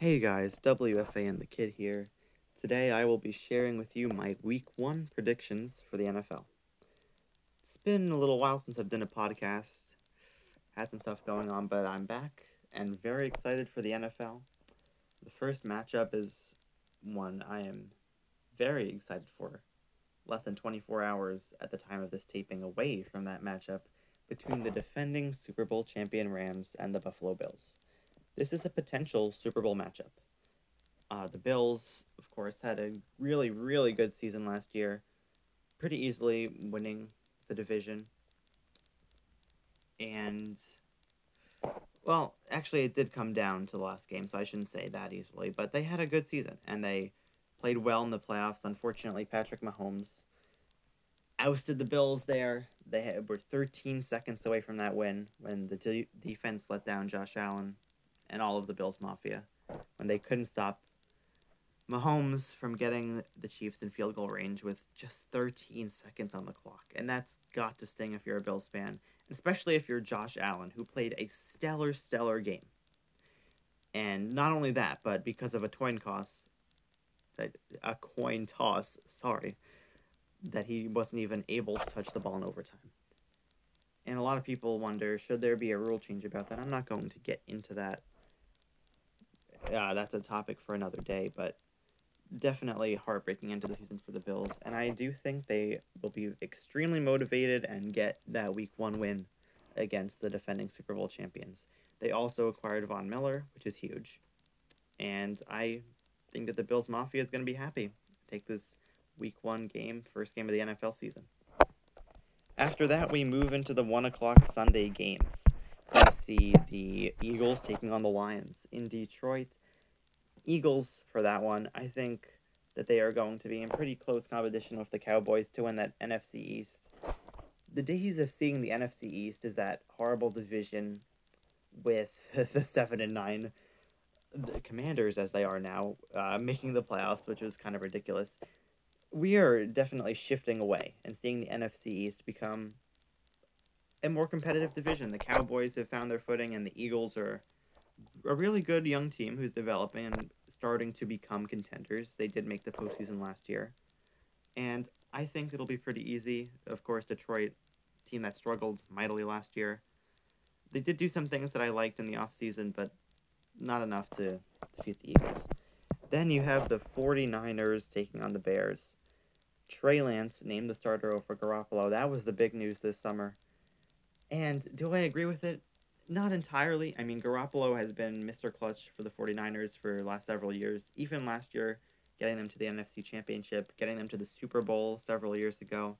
Hey guys, WFA and the Kid here. Today I will be sharing with you my week one predictions for the NFL. It's been a little while since I've done a podcast, had some stuff going on, but I'm back and very excited for the NFL. The first matchup is one I am very excited for. Less than 24 hours at the time of this taping away from that matchup between the defending Super Bowl champion Rams and the Buffalo Bills. This is a potential Super Bowl matchup. Uh, the Bills, of course, had a really, really good season last year, pretty easily winning the division. And, well, actually, it did come down to the last game, so I shouldn't say that easily. But they had a good season, and they played well in the playoffs. Unfortunately, Patrick Mahomes ousted the Bills there. They were 13 seconds away from that win when the de- defense let down Josh Allen and all of the Bills Mafia when they couldn't stop Mahomes from getting the Chiefs in field goal range with just 13 seconds on the clock. And that's got to sting if you're a Bills fan, especially if you're Josh Allen, who played a stellar, stellar game. And not only that, but because of a coin toss, a coin toss, sorry, that he wasn't even able to touch the ball in overtime. And a lot of people wonder should there be a rule change about that? I'm not going to get into that uh, that's a topic for another day, but definitely heartbreaking end to the season for the Bills. And I do think they will be extremely motivated and get that week one win against the defending Super Bowl champions. They also acquired Von Miller, which is huge. And I think that the Bills Mafia is going to be happy. Take this week one game, first game of the NFL season. After that, we move into the 1 o'clock Sunday games see the Eagles taking on the Lions in Detroit. Eagles for that one. I think that they are going to be in pretty close competition with the Cowboys to win that NFC East. The days of seeing the NFC East is that horrible division with the seven and nine the Commanders as they are now uh, making the playoffs, which was kind of ridiculous. We are definitely shifting away and seeing the NFC East become a more competitive division. The Cowboys have found their footing, and the Eagles are a really good young team who's developing and starting to become contenders. They did make the postseason last year, and I think it'll be pretty easy. Of course, Detroit, team that struggled mightily last year, they did do some things that I liked in the offseason, but not enough to defeat the Eagles. Then you have the 49ers taking on the Bears. Trey Lance named the starter over Garoppolo. That was the big news this summer. And do I agree with it? Not entirely. I mean, Garoppolo has been Mr. Clutch for the 49ers for the last several years. Even last year, getting them to the NFC Championship, getting them to the Super Bowl several years ago.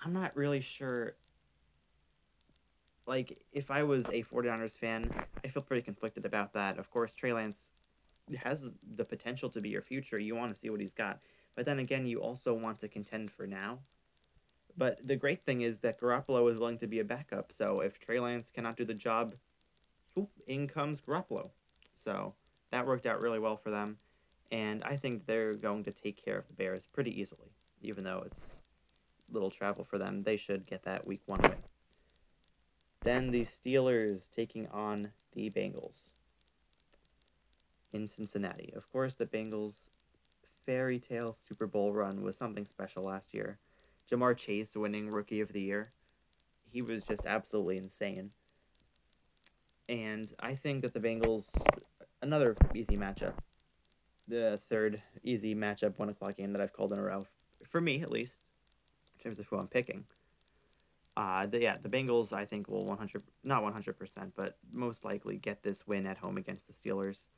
I'm not really sure. Like, if I was a 49ers fan, I feel pretty conflicted about that. Of course, Trey Lance has the potential to be your future. You want to see what he's got. But then again, you also want to contend for now. But the great thing is that Garoppolo is willing to be a backup. So if Trey Lance cannot do the job, swoop, in comes Garoppolo. So that worked out really well for them. And I think they're going to take care of the Bears pretty easily. Even though it's little travel for them, they should get that week one win. Then the Steelers taking on the Bengals in Cincinnati. Of course, the Bengals' fairy tale Super Bowl run was something special last year. Ja'Marr Chase winning Rookie of the Year. He was just absolutely insane. And I think that the Bengals, another easy matchup, the third easy matchup, one o'clock game that I've called in a row, for me at least, in terms of who I'm picking. Uh, the, yeah, the Bengals I think will 100, not 100%, but most likely get this win at home against the Steelers.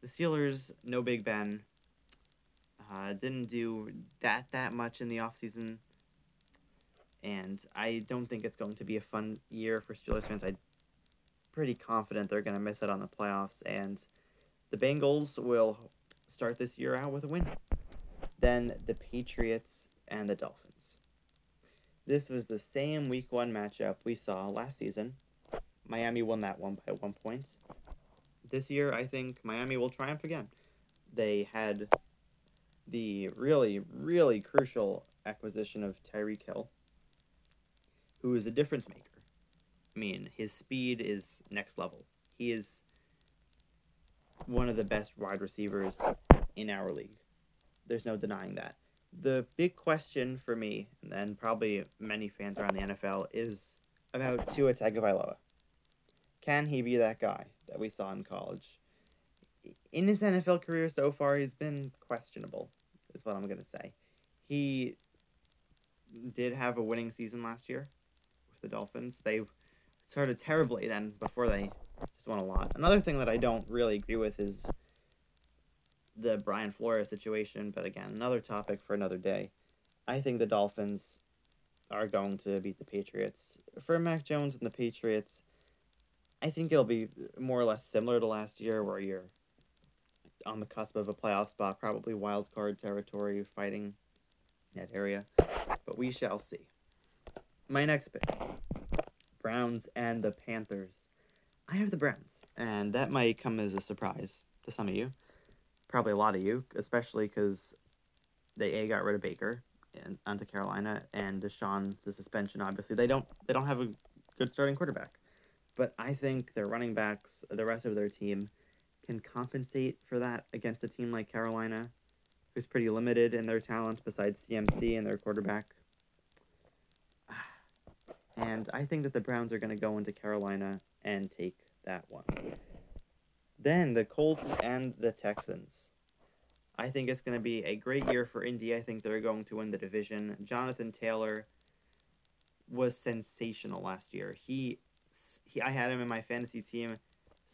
The Steelers, no Big Ben, uh, didn't do that that much in the offseason. And I don't think it's going to be a fun year for Steelers fans. I'm pretty confident they're going to miss it on the playoffs. And the Bengals will start this year out with a win. Then the Patriots and the Dolphins. This was the same week one matchup we saw last season. Miami won that one by one point. This year, I think Miami will triumph again. They had the really, really crucial acquisition of Tyreek Hill, who is a difference maker. I mean, his speed is next level. He is one of the best wide receivers in our league. There's no denying that. The big question for me, and probably many fans around the NFL, is about Tua Tagovailoa. Can he be that guy that we saw in college? In his NFL career so far, he's been questionable, is what I'm going to say. He did have a winning season last year with the Dolphins. They started terribly then before they just won a lot. Another thing that I don't really agree with is the Brian Flores situation, but again, another topic for another day. I think the Dolphins are going to beat the Patriots. For Mac Jones and the Patriots, I think it'll be more or less similar to last year, where you're on the cusp of a playoff spot, probably wild card territory, fighting that area. But we shall see. My next pick Browns and the Panthers. I have the Browns, and that might come as a surprise to some of you probably a lot of you, especially because they a got rid of Baker and onto Carolina and Deshaun the suspension. Obviously, they don't they don't have a good starting quarterback, but I think their running backs, the rest of their team, can compensate for that against a team like Carolina, who's pretty limited in their talent besides CMC and their quarterback. And I think that the Browns are going to go into Carolina and take that one. Then the Colts and the Texans. I think it's going to be a great year for Indy. I think they're going to win the division. Jonathan Taylor was sensational last year. He, he I had him in my fantasy team.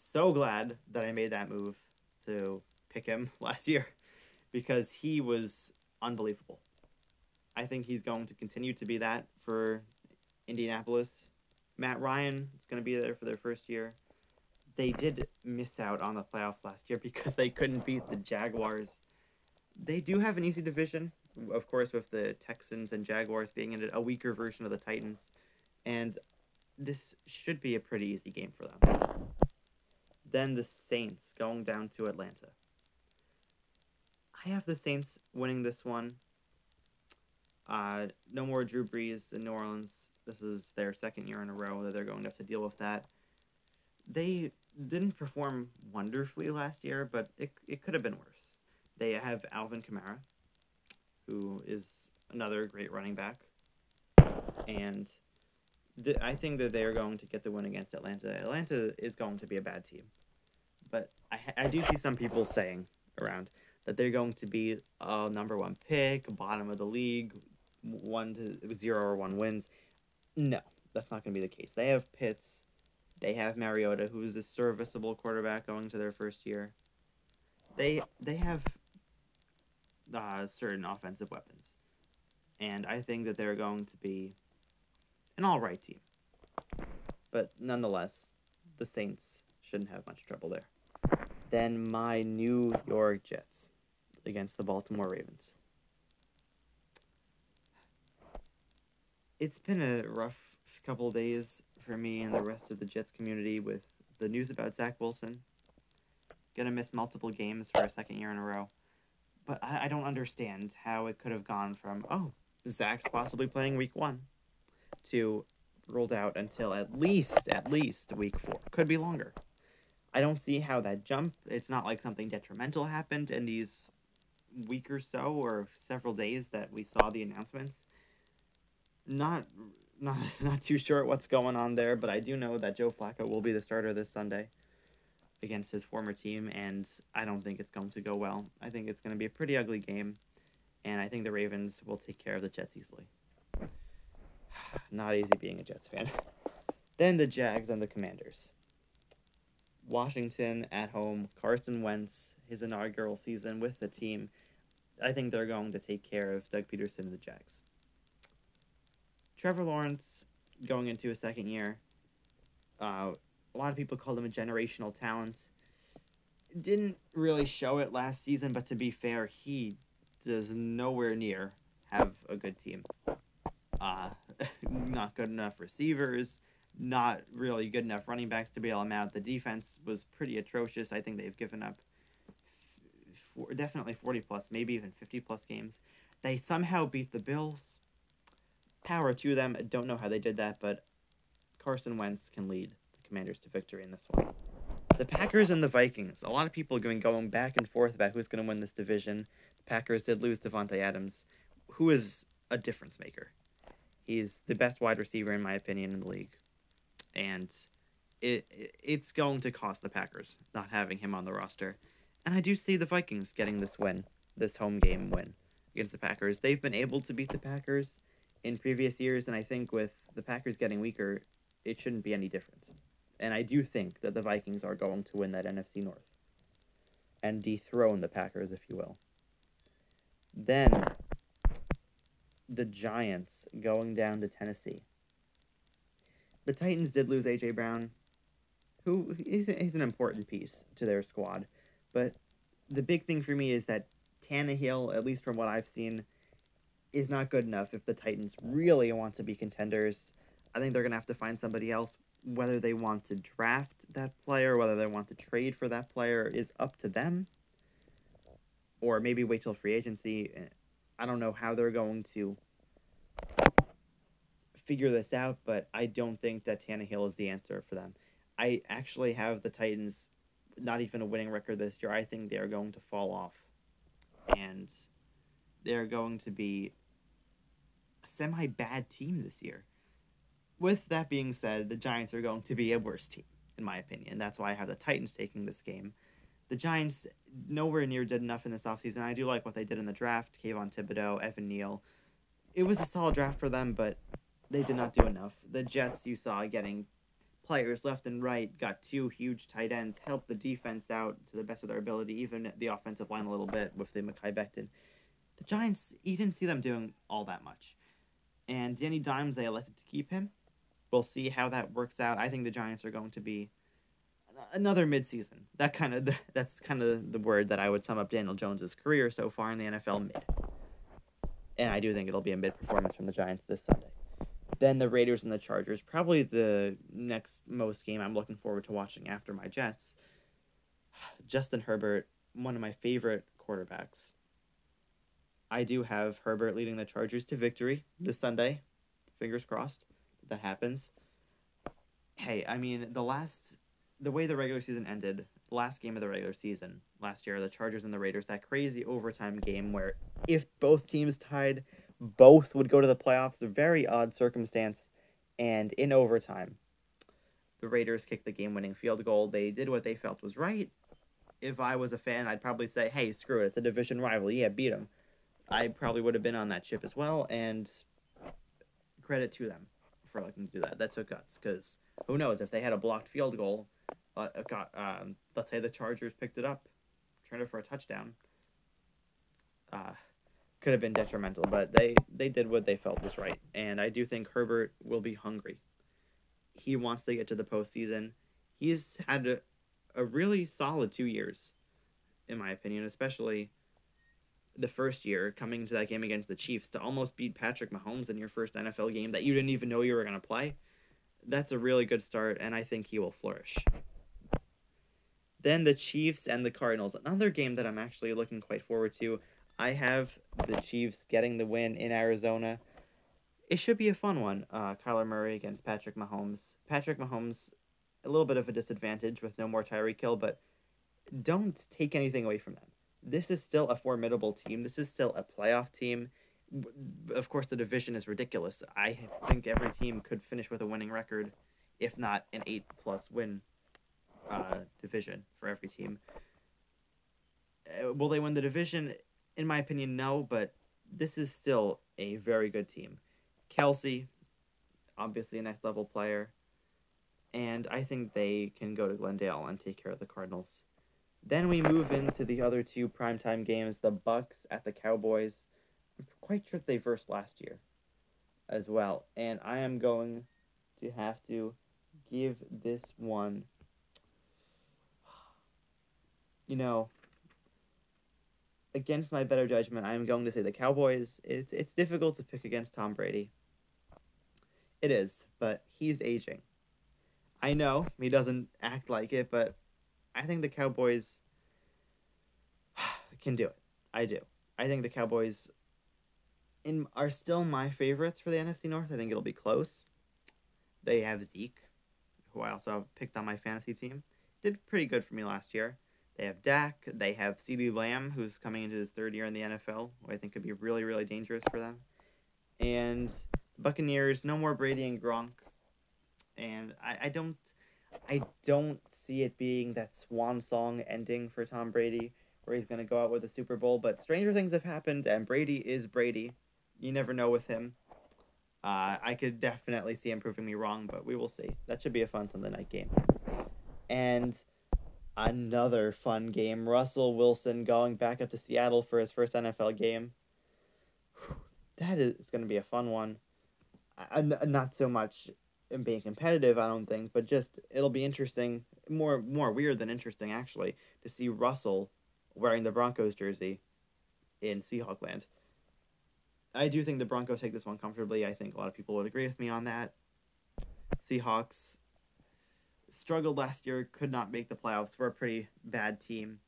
So glad that I made that move to pick him last year because he was unbelievable. I think he's going to continue to be that for Indianapolis. Matt Ryan is going to be there for their first year they did miss out on the playoffs last year because they couldn't beat the Jaguars. They do have an easy division, of course, with the Texans and Jaguars being in a weaker version of the Titans, and this should be a pretty easy game for them. Then the Saints going down to Atlanta. I have the Saints winning this one. Uh, no more Drew Brees in New Orleans. This is their second year in a row that they're going to have to deal with that. They didn't perform wonderfully last year, but it, it could have been worse. They have Alvin Kamara, who is another great running back. And th- I think that they are going to get the win against Atlanta. Atlanta is going to be a bad team. But I, I do see some people saying around that they're going to be a number one pick, bottom of the league, one to zero or one wins. No, that's not going to be the case. They have Pitts they have Mariota, who's a serviceable quarterback going to their first year. They they have uh, certain offensive weapons, and I think that they're going to be an all right team. But nonetheless, the Saints shouldn't have much trouble there. Then my New York Jets against the Baltimore Ravens. It's been a rough couple days for me and the rest of the Jets community with the news about Zach Wilson. Gonna miss multiple games for a second year in a row. But I, I don't understand how it could have gone from, oh, Zach's possibly playing week one to rolled out until at least, at least week four. Could be longer. I don't see how that jump, it's not like something detrimental happened in these week or so or several days that we saw the announcements. Not not not too sure what's going on there, but I do know that Joe Flacco will be the starter this Sunday against his former team, and I don't think it's going to go well. I think it's going to be a pretty ugly game, and I think the Ravens will take care of the Jets easily. Not easy being a Jets fan. then the Jags and the Commanders. Washington at home, Carson Wentz, his inaugural season with the team. I think they're going to take care of Doug Pederson and the Jags. Trevor Lawrence going into a second year. Uh, a lot of people called him a generational talent. Didn't really show it last season, but to be fair, he does nowhere near have a good team. Uh, not good enough receivers, not really good enough running backs to bail him out. The defense was pretty atrocious. I think they've given up f- definitely 40 plus, maybe even 50 plus games. They somehow beat the Bills power to them. I don't know how they did that, but Carson Wentz can lead the Commanders to victory in this one. The Packers and the Vikings. A lot of people are going going back and forth about who's going to win this division. The Packers did lose Davante Adams, who is a difference maker. He's the best wide receiver in my opinion in the league, and it it's going to cost the Packers not having him on the roster. And I do see the Vikings getting this win, this home game win against the Packers. They've been able to beat the Packers in previous years, and I think with the Packers getting weaker, it shouldn't be any different. And I do think that the Vikings are going to win that NFC North and dethrone the Packers, if you will. Then the Giants going down to Tennessee. The Titans did lose AJ Brown, who is an important piece to their squad, but the big thing for me is that Tannehill, at least from what I've seen, is not good enough if the Titans really want to be contenders. I think they're going to have to find somebody else. Whether they want to draft that player, whether they want to trade for that player, is up to them. Or maybe wait till free agency. I don't know how they're going to figure this out, but I don't think that Tannehill is the answer for them. I actually have the Titans not even a winning record this year. I think they are going to fall off. And they're going to be a semi bad team this year. With that being said, the Giants are going to be a worse team, in my opinion. That's why I have the Titans taking this game. The Giants nowhere near did enough in this offseason. I do like what they did in the draft. Kayvon Thibodeaux, Evan Neal. It was a solid draft for them, but they did not do enough. The Jets you saw getting players left and right, got two huge tight ends, helped the defense out to the best of their ability, even the offensive line a little bit with the Mekhi Becton. The Giants, you didn't see them doing all that much. And Danny Dimes, they elected to keep him. We'll see how that works out. I think the Giants are going to be another midseason. That kind of that's kind of the word that I would sum up Daniel Jones's career so far in the NFL mid. And I do think it'll be a mid performance from the Giants this Sunday. Then the Raiders and the Chargers, probably the next most game I'm looking forward to watching after my Jets. Justin Herbert, one of my favorite quarterbacks. I do have Herbert leading the Chargers to victory this Sunday. Fingers crossed that happens. Hey, I mean, the last, the way the regular season ended, last game of the regular season last year, the Chargers and the Raiders, that crazy overtime game where if both teams tied, both would go to the playoffs. A very odd circumstance. And in overtime, the Raiders kicked the game winning field goal. They did what they felt was right. If I was a fan, I'd probably say, hey, screw it. It's a division rival. Yeah, beat them. I probably would have been on that ship as well. And credit to them for looking to do that. That took guts because who knows if they had a blocked field goal, uh, got, um, let's say the Chargers picked it up, turned it for a touchdown. Uh, could have been detrimental, but they they did what they felt was right, and I do think Herbert will be hungry. He wants to get to the postseason. He's had a, a really solid two years, in my opinion, especially the first year coming to that game against the Chiefs to almost beat Patrick Mahomes in your first NFL game that you didn't even know you were going to play. That's a really good start, and I think he will flourish. Then the Chiefs and the Cardinals, another game that I'm actually looking quite forward to. I have the Chiefs getting the win in Arizona. It should be a fun one. Uh, Kyler Murray against Patrick Mahomes. Patrick Mahomes, a little bit of a disadvantage with no more Tyreek Hill, but don't take anything away from them. This is still a formidable team. This is still a playoff team. Of course, the division is ridiculous. I think every team could finish with a winning record, if not an eight plus win uh, division for every team. Uh, will they win the division? In my opinion, no, but this is still a very good team. Kelce, obviously a next level player, and I think they can go to Glendale and take care of the Cardinals. Then we move into the other two primetime games, the Bucks at the Cowboys. I'm quite sure they versed last year as well, and I am going to have to give this one you know, against my better judgment, I am going to say the Cowboys. It's it's difficult to pick against Tom Brady. It is, but he's aging. I know he doesn't act like it, but I think the Cowboys can do it. I do. I think the Cowboys in are still my favorites for the NFC North. I think it'll be close. They have Zeke, who I also picked on my fantasy team, did pretty good for me last year. They have Dak. They have CeeDee Lamb, who's coming into his third year in the NFL, who I think could be really, really dangerous for them. And Buccaneers, no more Brady and Gronk. And I, I don't I don't see it being that swan song ending for Tom Brady where he's gonna go out with a Super Bowl, but stranger things have happened and Brady is Brady. You never know with him. Uh, I could definitely see him proving me wrong, but we will see. That should be a fun Sunday night game. And another fun game. Russell Wilson going back up to Seattle for his first NFL game. That is going to be a fun one. Not so much in being competitive, I don't think, but just it'll be interesting, more more weird than interesting actually, to see Russell wearing the Broncos jersey in Seahawk land. I do think the Broncos take this one comfortably. I think a lot of people would agree with me on that. Seahawks struggled last year, could not make the playoffs. We're a pretty bad team.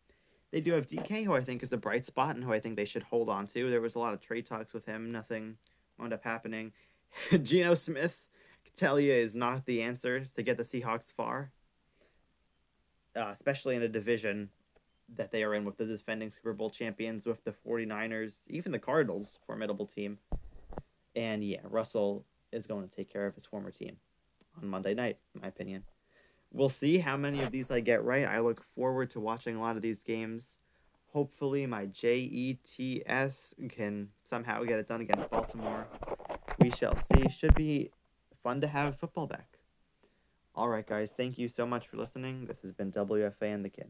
They do have DK, who I think is a bright spot and who I think they should hold on to. There was a lot of trade talks with him. Nothing wound up happening. Geno Smith, I can tell you, is not the answer to get the Seahawks far, uh, especially in a division that they are in with the defending Super Bowl champions, with the 49ers, even the Cardinals, formidable team. And yeah, Russell is going to take care of his former team on Monday night, in my opinion. We'll see how many of these I get right. I look forward to watching a lot of these games. Hopefully, my JETS can somehow get it done against Baltimore. We shall see. Should be fun to have football back. All right, guys. Thank you so much for listening. This has been WFA and the Kid.